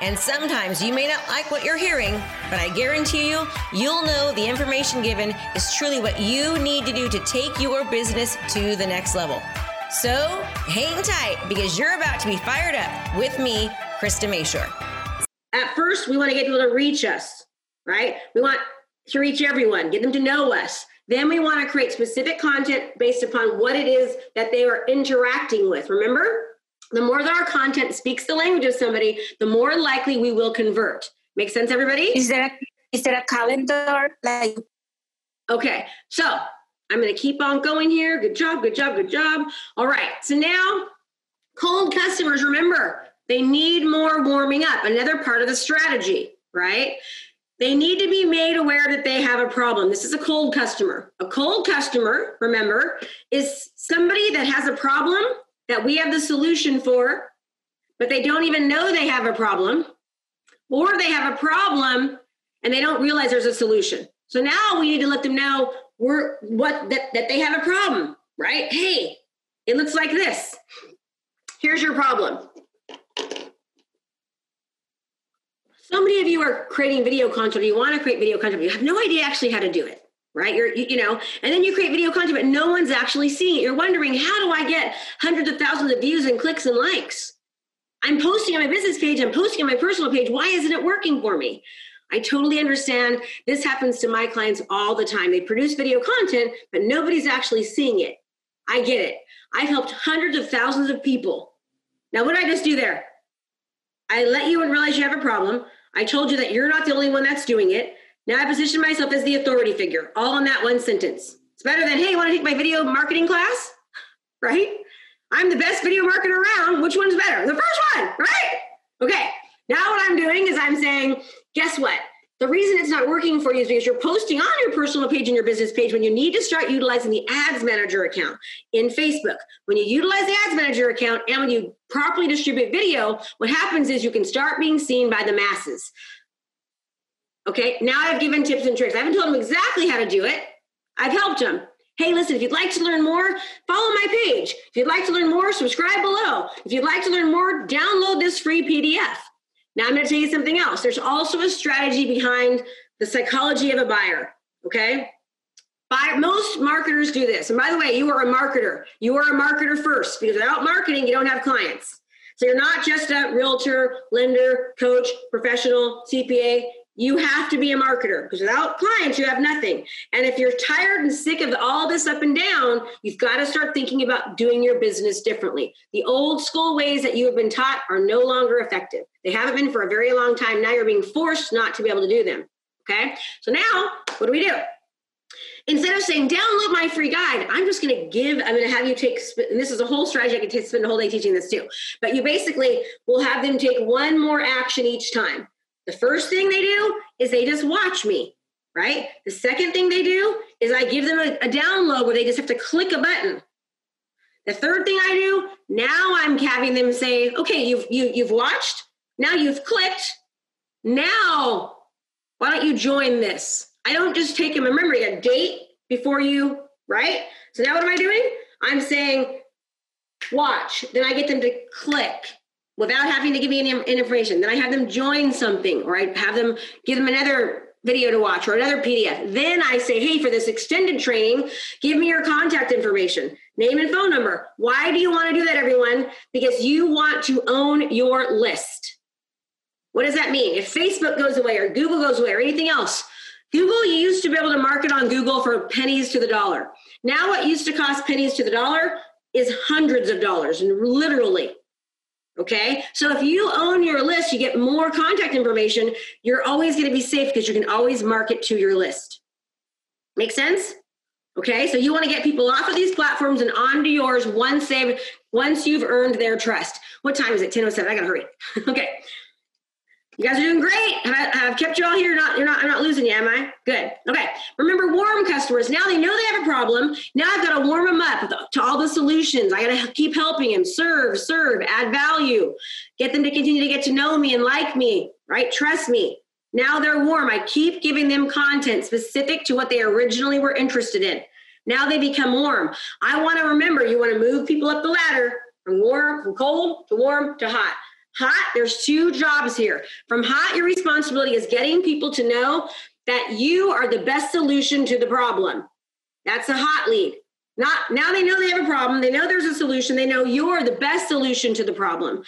And sometimes you may not like what you're hearing, but I guarantee you, you'll know the information given is truly what you need to do to take your business to the next level. So hang tight because you're about to be fired up with me, Krista Mashore. At first, we want to get people to reach us, right? We want to reach everyone, get them to know us. Then we want to create specific content based upon what it is that they are interacting with. Remember? The more that our content speaks the language of somebody, the more likely we will convert. Make sense, everybody? Is there a, is there a calendar like? Okay, so I'm going to keep on going here. Good job, good job, good job. All right, so now cold customers, remember, they need more warming up. Another part of the strategy, right? They need to be made aware that they have a problem. This is a cold customer. A cold customer, remember, is somebody that has a problem that we have the solution for, but they don't even know they have a problem, or they have a problem and they don't realize there's a solution. So now we need to let them know we're what that, that they have a problem, right? Hey, it looks like this. Here's your problem. So many of you are creating video content, you want to create video content, you have no idea actually how to do it right? You're, you, you, know, and then you create video content, but no one's actually seeing it. You're wondering, how do I get hundreds of thousands of views and clicks and likes? I'm posting on my business page, I'm posting on my personal page. Why isn't it working for me? I totally understand. This happens to my clients all the time. They produce video content, but nobody's actually seeing it. I get it. I've helped hundreds of thousands of people. Now, what did I just do there? I let you and realize you have a problem. I told you that you're not the only one that's doing it. Now I position myself as the authority figure, all in that one sentence. It's better than, hey, you want to take my video marketing class? Right? I'm the best video marketer around. Which one's better? The first one, right? Okay. Now what I'm doing is I'm saying, guess what? The reason it's not working for you is because you're posting on your personal page and your business page when you need to start utilizing the ads manager account in Facebook. When you utilize the ads manager account and when you properly distribute video, what happens is you can start being seen by the masses. Okay, now I've given tips and tricks. I haven't told them exactly how to do it. I've helped them. Hey, listen, if you'd like to learn more, follow my page. If you'd like to learn more, subscribe below. If you'd like to learn more, download this free PDF. Now I'm going to tell you something else. There's also a strategy behind the psychology of a buyer. Okay. Most marketers do this. And by the way, you are a marketer. You are a marketer first because without marketing, you don't have clients. So you're not just a realtor, lender, coach, professional, CPA you have to be a marketer because without clients, you have nothing. And if you're tired and sick of all this up and down, you've got to start thinking about doing your business differently. The old school ways that you have been taught are no longer effective. They haven't been for a very long time. Now you're being forced not to be able to do them. Okay. So now, what do we do? Instead of saying, download my free guide, I'm just going to give, I'm going to have you take, and this is a whole strategy. I could spend a whole day teaching this too. But you basically will have them take one more action each time. The first thing they do is they just watch me, right? The second thing they do is I give them a, a download where they just have to click a button. The third thing I do, now I'm having them say, okay, you've you, you've watched, now you've clicked, now why don't you join this? I don't just take them, remember, you got a date before you, right? So now what am I doing? I'm saying, watch. Then I get them to click without having to give me any, information. Then I have them join something I have them give them another video to watch or another PDF. Then I say, hey, for this extended training, give me your contact information, name and phone number. Why do you want to do that, everyone? Because you want to own your list. What does that mean? If Facebook goes away or Google goes away or anything else, Google, you used to be able to market on Google for pennies to the dollar. Now, what used to cost pennies to the dollar is hundreds of dollars, and literally. Okay. So if you own your list, you get more contact information. You're always going to be safe because you can always market to your list. Make sense? Okay. So you want to get people off of these platforms and onto yours once they've once you've earned their trust. What time is it? 1007. I gotta hurry. okay. You guys are doing great. Have I, have kept you all here. Not you're not. I'm not losing you, am I? Good. Okay. Remember, warm customers. Now they know they have a problem. Now I've got to warm them up to all the solutions. I got to keep helping them. Serve, serve, add value, get them to continue to get to know me and like me. Right? Trust me. Now they're warm. I keep giving them content specific to what they originally were interested in. Now they become warm. I want to remember. You want to move people up the ladder from warm, from cold to warm to hot. Hot, there's two jobs here. From hot, your responsibility is getting people to know that you are the best solution to the problem. That's a hot lead. Not now they know they have a problem. They know there's a solution. They know you're the best solution to the problem.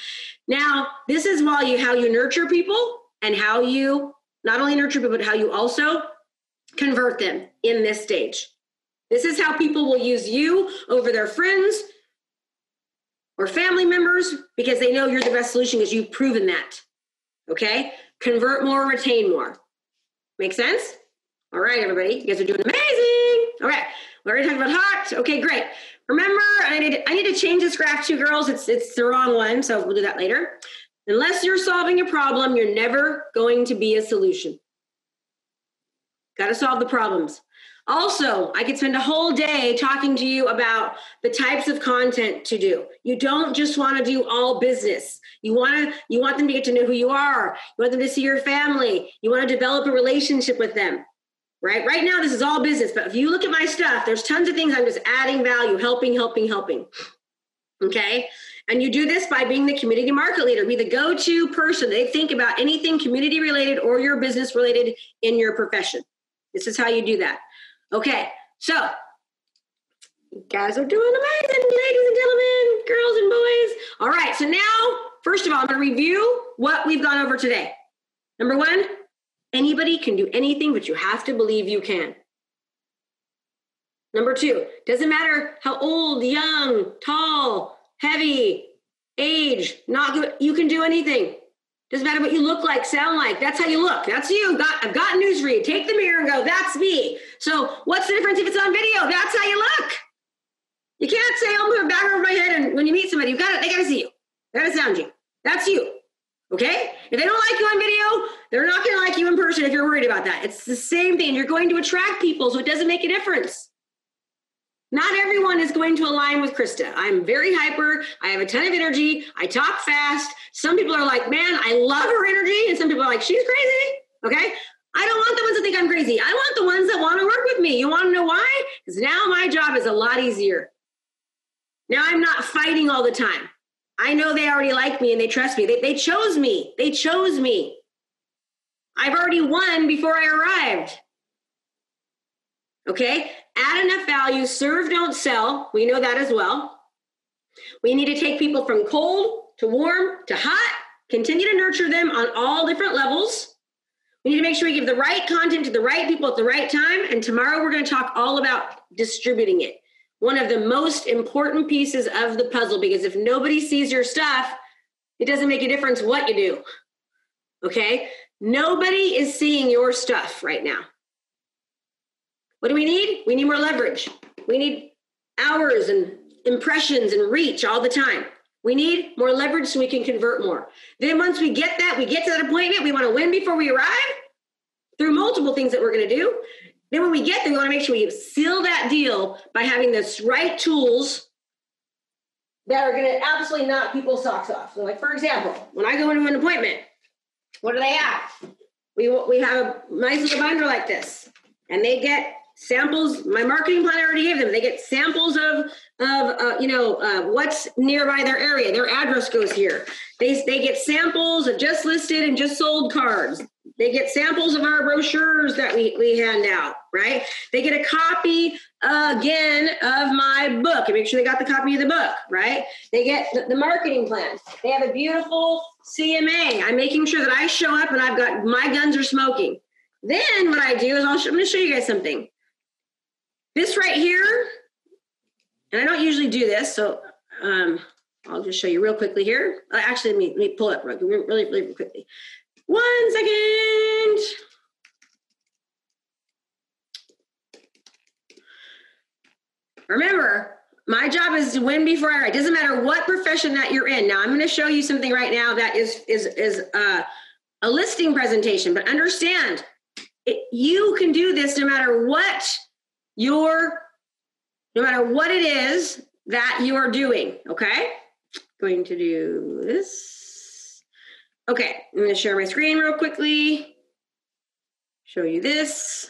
Now, this is while you how you nurture people and how you not only nurture people, but how you also convert them in this stage. This is how people will use you over their friends, or family members because they know you're the best solution because you've proven that. Okay? Convert more, retain more. Make sense? All right, everybody. You guys are doing amazing. All right. We're already talked about hot. Okay, great. Remember, I need to, I need to change this graph to girls. It's it's the wrong one, so we'll do that later. Unless you're solving a problem, you're never going to be a solution. Got to solve the problems. Also, I could spend a whole day talking to you about the types of content to do. You don't just want to do all business. You want to you want them to get to know who you are. You want them to see your family. You want to develop a relationship with them. Right? Right now this is all business, but if you look at my stuff, there's tons of things I'm just adding value, helping, helping, helping. Okay? And you do this by being the community market leader, be the go-to person. They think about anything community related or your business related in your profession. This is how you do that. Okay, so you guys are doing amazing, ladies and gentlemen, girls and boys. All right, so now, first of all, I'm going to review what we've gone over today. Number one, anybody can do anything, but you have to believe you can. Number two, doesn't matter how old, young, tall, heavy, age, not good, you can do anything. Doesn't matter what you look like, sound like. That's how you look. That's you. Got, I've got news for you. Take the mirror and go, that's me. So what's the difference if it's on video? That's how you look. You can't say, move it back over my head. And when you meet somebody, you got it. They got to see you. They got to sound you. That's you. Okay? If they don't like you on video, they're not going to like you in person if you're worried about that. It's the same thing. You're going to attract people, so it doesn't make a difference. Not everyone is going to align with Krista. I'm very hyper. I have a ton of energy. I talk fast. Some people are like, man, I love her energy. And some people are like, she's crazy. Okay. I don't want the ones that think I'm crazy. I want the ones that want to work with me. You want to know why? Because now my job is a lot easier. Now I'm not fighting all the time. I know they already like me and they trust me. They, they chose me. They chose me. I've already won before I arrived. Okay, add enough value, serve, don't sell. We know that as well. We need to take people from cold to warm to hot, continue to nurture them on all different levels. We need to make sure we give the right content to the right people at the right time. And tomorrow we're going to talk all about distributing it. One of the most important pieces of the puzzle because if nobody sees your stuff, it doesn't make a difference what you do. Okay? Nobody is seeing your stuff right now. What do we need? We need more leverage. We need hours and impressions and reach all the time. We need more leverage so we can convert more. Then once we get that, we get to that appointment, we want to win before we arrive through multiple things that we're going to do. Then when we get there, we want to make sure we seal that deal by having the right tools that are going to absolutely knock people's socks off. So like for example, when I go into an appointment, what do they have? We, we have a nice little binder like this, and they get samples my marketing plan I already gave them. They get samples of of uh, you know uh, what's nearby their area. Their address goes here. They, they get samples of just listed and just sold cards. They get samples of our brochures that we, we hand out right? They get a copy uh, again of my book and make sure they got the copy of the book right? They get the, the marketing plan. They have a beautiful cma i'm making sure that i show up and i've got my guns are smoking. Then what i do is I'll, i'm going to show you guys something this right here, and I don't usually do this, so um, I'll just show you real quickly here. Uh, actually, let me, let me pull it really, really, really quickly. One second. Remember, my job is to win before I write. Doesn't matter what profession that you're in. Now, I'm going to show you something right now that is is is uh, a listing presentation. But understand, it, you can do this no matter what your, no matter what it is that you are doing. Okay, going to do this. Okay, I'm going to share my screen real quickly. Show you this.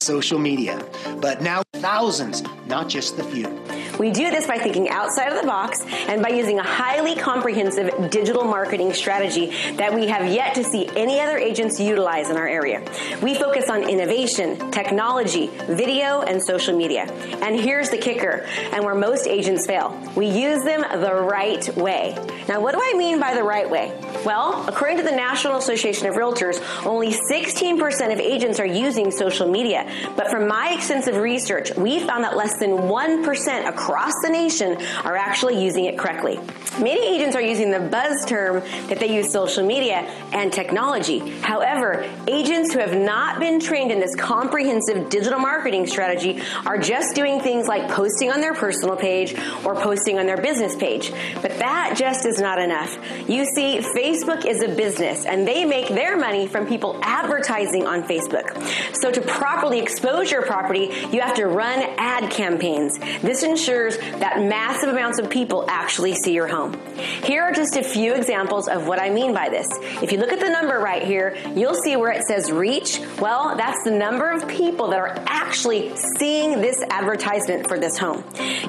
social media. But now thousands, not just the few. We do this by thinking outside of the box and by using a highly comprehensive digital marketing strategy that we have yet to see any other agents utilize in our area. We focus on innovation, technology, video, and social media. And here's the kicker, and where most agents fail. We use them the right way. Now, what do I mean by the right way? Well, according to the National Association of Realtors, only 16% of agents are using social media. But from my extensive research, we found that less than 1% across the nation are actually using it correctly. Many agents are using the buzz term that they use social media and technology. However, agents who have not been trained in this comprehensive digital marketing strategy are just doing things like posting on their personal page or posting on their business page. But that just is not enough. You see, Facebook is a business and they make their money from people advertising on Facebook. So to properly expose your property, you have to run ad campaigns. This ensures that massive amounts of people actually see your home. Here are just a few examples of what I mean by this. If you look at the number right here, you'll see where it says reach. Well, that's the number of people that are actually seeing this advertisement for this home.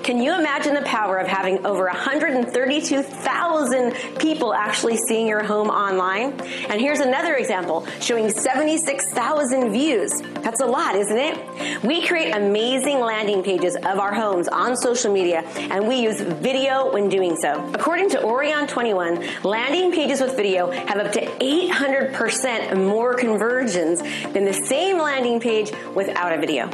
Can you imagine the power of having over 132,000 people actually seeing your home online? And here's another example showing 76,000 views. That's a lot, isn't it? We create amazing landing pages of our homes on social media, and we use video when doing so. According to Orion 21, landing pages with video have up to 800% more conversions than the same landing page without a video.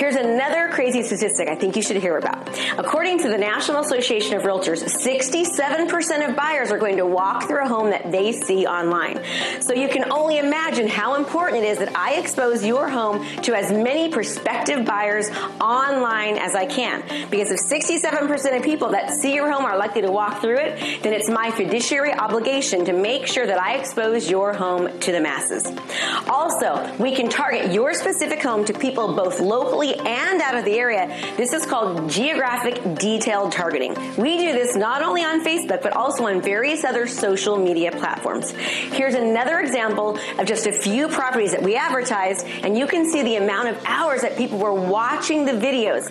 Here's another crazy statistic I think you should hear about. According to the National Association of Realtors, 67% of buyers are going to walk through a home that they see online. So you can only imagine how important it is that I expose your home to as many prospective buyers online as I can. Because if 67% of people that see your home are likely to walk through it, then it's my fiduciary obligation to make sure that I expose your home to the masses. Also, we can target your specific home to people both locally and out of the area. This is called geographic detailed targeting. We do this not only on Facebook, but also on various other social media platforms. Here's another example of just a few properties that we advertised, and you can see the amount of hours that people were watching the videos.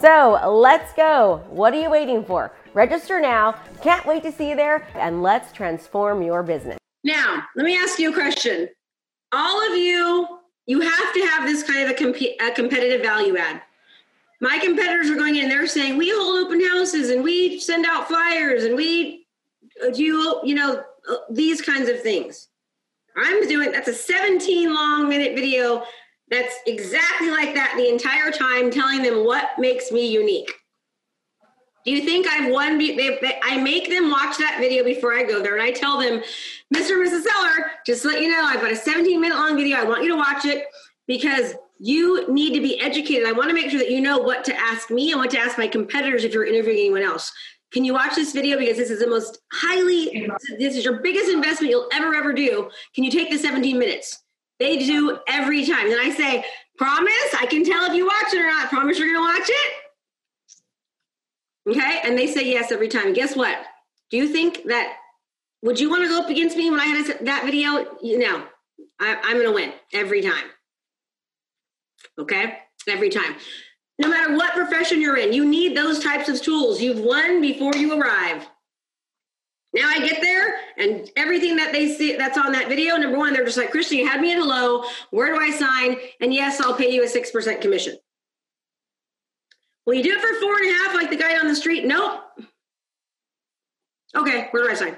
So let's go. What are you waiting for? Register now. Can't wait to see you there, and let's transform your business. Now, let me ask you a question. All of you, you have to have this kind of a, comp- a competitive value add. My competitors are going in, they're saying, we hold open houses and we send out flyers and we do, you know, these kinds of things. I'm doing that's a 17 long minute video that's exactly like that the entire time, telling them what makes me unique. Do you think I've won? They, they, I make them watch that video before I go there, and I tell them, Mr. and Mrs. Seller, just to let you know, I've got a 17 minute long video. I want you to watch it because you need to be educated. I want to make sure that you know what to ask me and what to ask my competitors if you're interviewing anyone else. Can you watch this video because this is the most highly this is your biggest investment you'll ever ever do. Can you take the 17 minutes? They do every time. And I say, promise, I can tell if you watch it or not. Promise you're going to watch it? Okay. And they say yes every time. Guess what? Do you think that, would you want to go up against me when I had that video? You know, I, I'm going to win every time. Okay. Every time. No matter what profession you're in, you need those types of tools. You've won before you arrive. Now I get there and everything that they see that's on that video, number one, they're just like, Christian, you had me at low. Where do I sign? And yes, I'll pay you a 6% commission. Will you do it for four and a half like the guy on the street? Nope. Okay, where do I sign?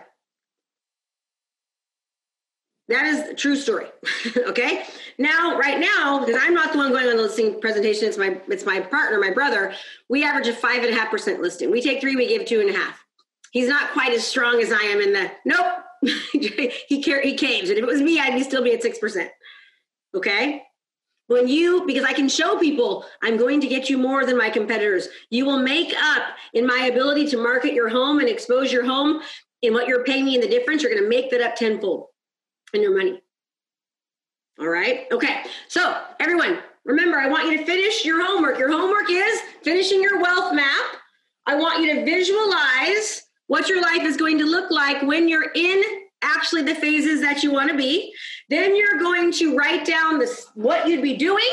That is true story. okay. Now, right now, because I'm not the one going on the listing presentation, it's my it's my partner, my brother. We average a five and a half percent listing. We take three, we give two and a half. He's not quite as strong as I am in the nope. he care he caves, and if it was me, I'd still be at six percent. Okay. When you, because I can show people, I'm going to get you more than my competitors. You will make up in my ability to market your home and expose your home in what you're paying me in the difference. You're going to make that up tenfold in your money. All right. Okay. So, everyone, remember, I want you to finish your homework. Your homework is finishing your wealth map. I want you to visualize what your life is going to look like when you're in actually the phases that you want to be. Then you're going to write down this what you'd be doing.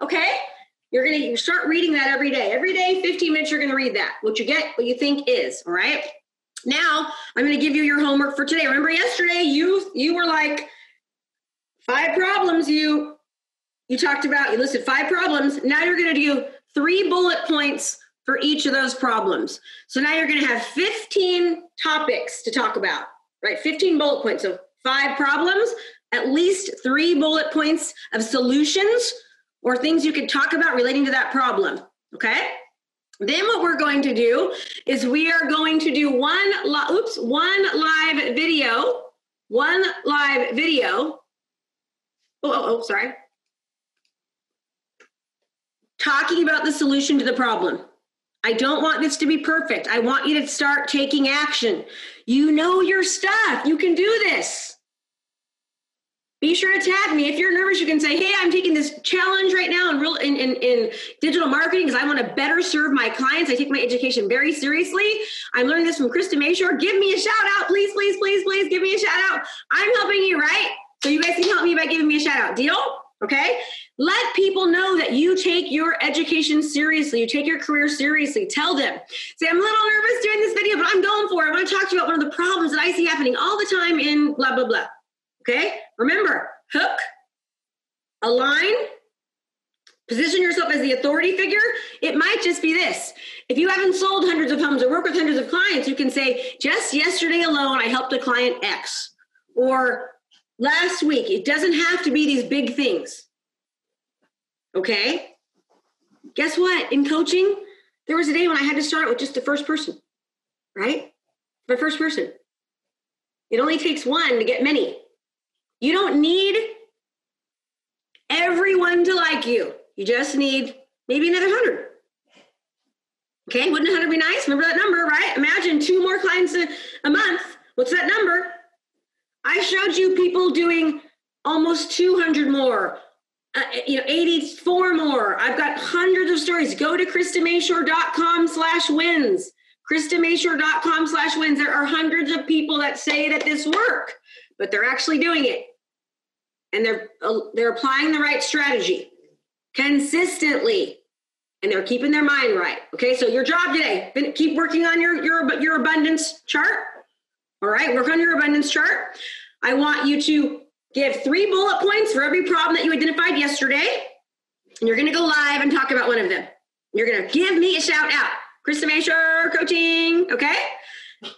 Okay. You're going to you start reading that every day. Every day, 15 minutes, you're going to read that. What you get, what you think is. All right. Now I'm going to give you your homework for today. Remember yesterday you you were like five problems you you talked about. You listed five problems. Now you're going to do three bullet points for each of those problems. So now you're going to have 15 topics to talk about. Right? 15 bullet points of five problems, at least 3 bullet points of solutions or things you could talk about relating to that problem. Okay? Then what we're going to do is we are going to do one li- oops, one live video, one live video. Oh, oh, oh, sorry. Talking about the solution to the problem. I don't want this to be perfect. I want you to start taking action. You know your stuff. You can do this be sure to tag me. If you're nervous, you can say, hey, I'm taking this challenge right now in real in, in, in digital marketing because I want to better serve my clients. I take my education very seriously. I'm learning this from Krista Mashore. Give me a shout out, please, please, please, please give me a shout out. I'm helping you, right? So you guys can help me by giving me a shout out. Deal? Okay. Let people know that you take your education seriously. You take your career seriously. Tell them. Say, I'm a little nervous doing this video, but I'm going for it. I want to talk to you about one of the problems that I see happening all the time in blah, blah, blah. Okay? Remember, hook, align, position yourself as the authority figure. It might just be this. If you haven't sold hundreds of homes or work with hundreds of clients, you can say, just yesterday alone, I helped a client X. Or last week. It doesn't have to be these big things. Okay? Guess what? In coaching, there was a day when I had to start with just the first person, right? The first person. It only takes one to get many. You don't need everyone to like you. You just need maybe another 100. Okay, wouldn't 100 be nice? Remember that number, right? Imagine two more clients a, a month. What's that number? I showed you people doing almost 200 more, uh, you know, 84 more. I've got hundreds of stories. Go to KristaMashore.com slash wins. KristaMashore.com slash wins. There are hundreds of people that say that this work, but they're actually doing it and they're uh, they're applying the right strategy consistently and they're keeping their mind right okay so your job today keep working on your your your abundance chart all right work on your abundance chart i want you to give three bullet points for every problem that you identified yesterday and you're going to go live and talk about one of them. You're going to give me a shout out. Krista Mashore coaching okay?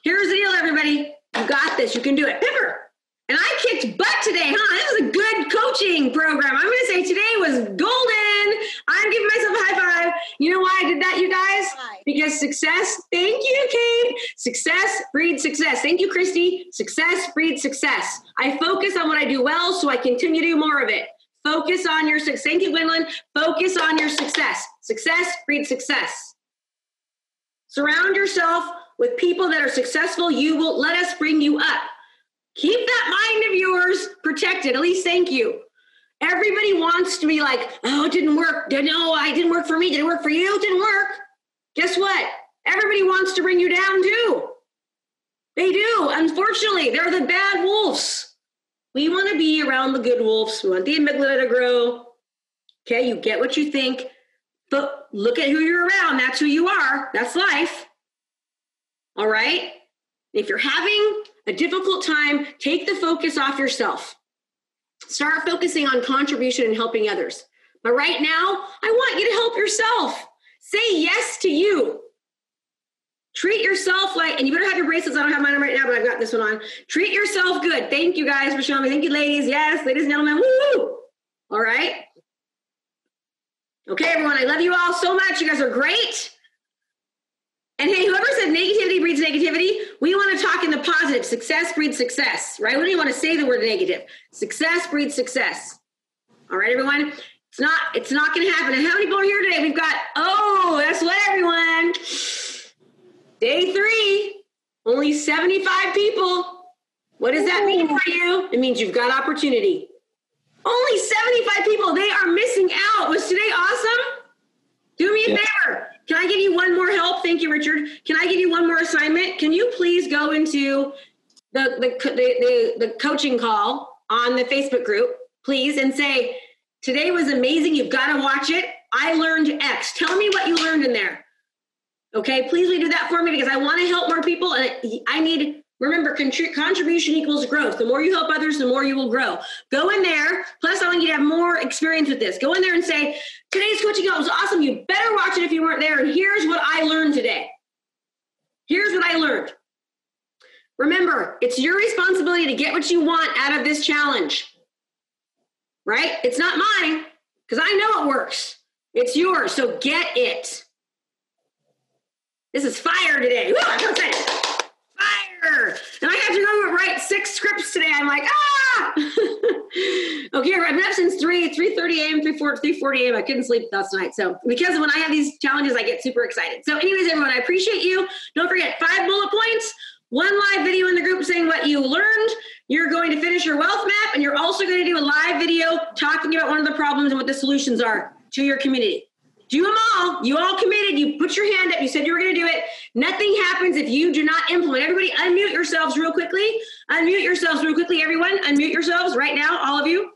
Here's the deal everybody. You got this. You can do it. Pipper and I kicked butt today, huh? This was a good coaching program. I'm going to say today was golden. I'm giving myself a high five. You know why I did that, you guys? Because success, thank you, Kate. Success breeds success. Thank you, Christy. Success breeds success. I focus on what I do well, so I continue to do more of it. Focus on your success. Thank you, Gwendolyn. Focus on your success. Success breeds success. Surround yourself with people that are successful. You will let us bring you up keep that mind of yours protected. At least thank you. Everybody wants to be like, oh, it didn't work. No, I didn't work for me. Didn't work for you? It didn't work. Guess what? Everybody wants to bring you down too. They do. Unfortunately, they're the bad wolves. We want to be around the good wolves. We want the amygdala to grow. Okay, you get what you think, but look at who you're around. That's who you are. That's life. All right? If you're having a difficult time, take the focus off yourself. Start focusing on contribution and helping others. But right now, I want you to help yourself. Say yes to you. Treat yourself like, and you better have your bracelets. I don't have mine on right now, but I've got this one on. Treat yourself good. Thank you guys for showing me. Thank you, ladies. Yes, ladies and gentlemen. Woo! All right. Okay, everyone. I love you all so much. You guys are great. And hey, whoever said negativity breeds negativity, we want to talk in the positive. Success breeds success, right? We don't even want to say the word negative. Success breeds success. All right, everyone. It's not. It's not going to happen. And how many people are here today? We've got. Oh, that's what everyone. Day three. Only seventy-five people. What does that mean for you? It means you've got opportunity. Only seventy-five people. They are missing out. Was today awesome? Do me a Yeah. favor. Can I give you one more help? Thank you, Richard. Can I give you one more assignment? Can you please go into the the the, the, the coaching call on the Facebook group, please, and say today was amazing. You've got to watch it. I learned X. Tell me what you learned in there. Okay, please do that for me because I want to help more people and I need. Remember, contribution equals growth. The more you help others, the more you will grow. Go in there. Plus, I want you to have more experience with this. Go in there and say, Today's coaching call was awesome. You better watch it if you weren't there. And here's what I learned today. Here's what I learned. Remember, it's your responsibility to get what you want out of this challenge. Right? It's not mine because I know it works. It's yours. So get it. This is fire today. Woo, I'm so excited. And I have to go write six scripts today. I'm like, ah. okay, I've been up since 3, 3.30 a.m., 3.40 3.40 a.m. I couldn't sleep last night. So because when I have these challenges, I get super excited. So anyways, everyone, I appreciate you. Don't forget five bullet points, one live video in the group saying what you learned. You're going to finish your wealth map, and you're also going to do a live video talking about one of the problems and what the solutions are to your community. Do them all. You all committed. You put your hand up. You said you were going to do it. Nothing happens if you do not implement. Everybody, unmute yourselves real quickly. Unmute yourselves real quickly, everyone. Unmute yourselves right now, all of you.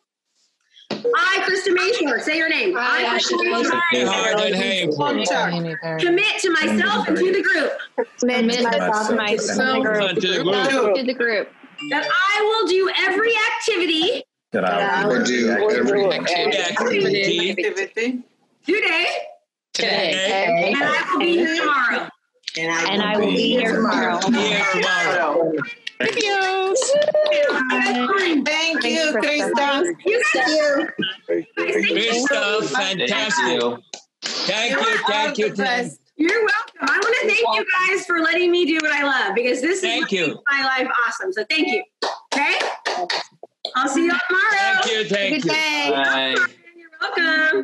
I, Krista Mashore, say your name. I, Krista Mashore, commit to myself and to the group Commit myself myself to the group. to the group. that I will do every activity That I will do every activity Activity today, today and I will be here tomorrow. And I will be here tomorrow. tomorrow. Thank you, Krista. You guys, Krista, fantastic. Thank you, thank you, All the you're welcome. I want to thank you guys for letting me do what I love because this is Thank what you. my life awesome. So thank you. Okay? I'll see you all tomorrow. thank you, thank Good you. day. Bye. You're welcome.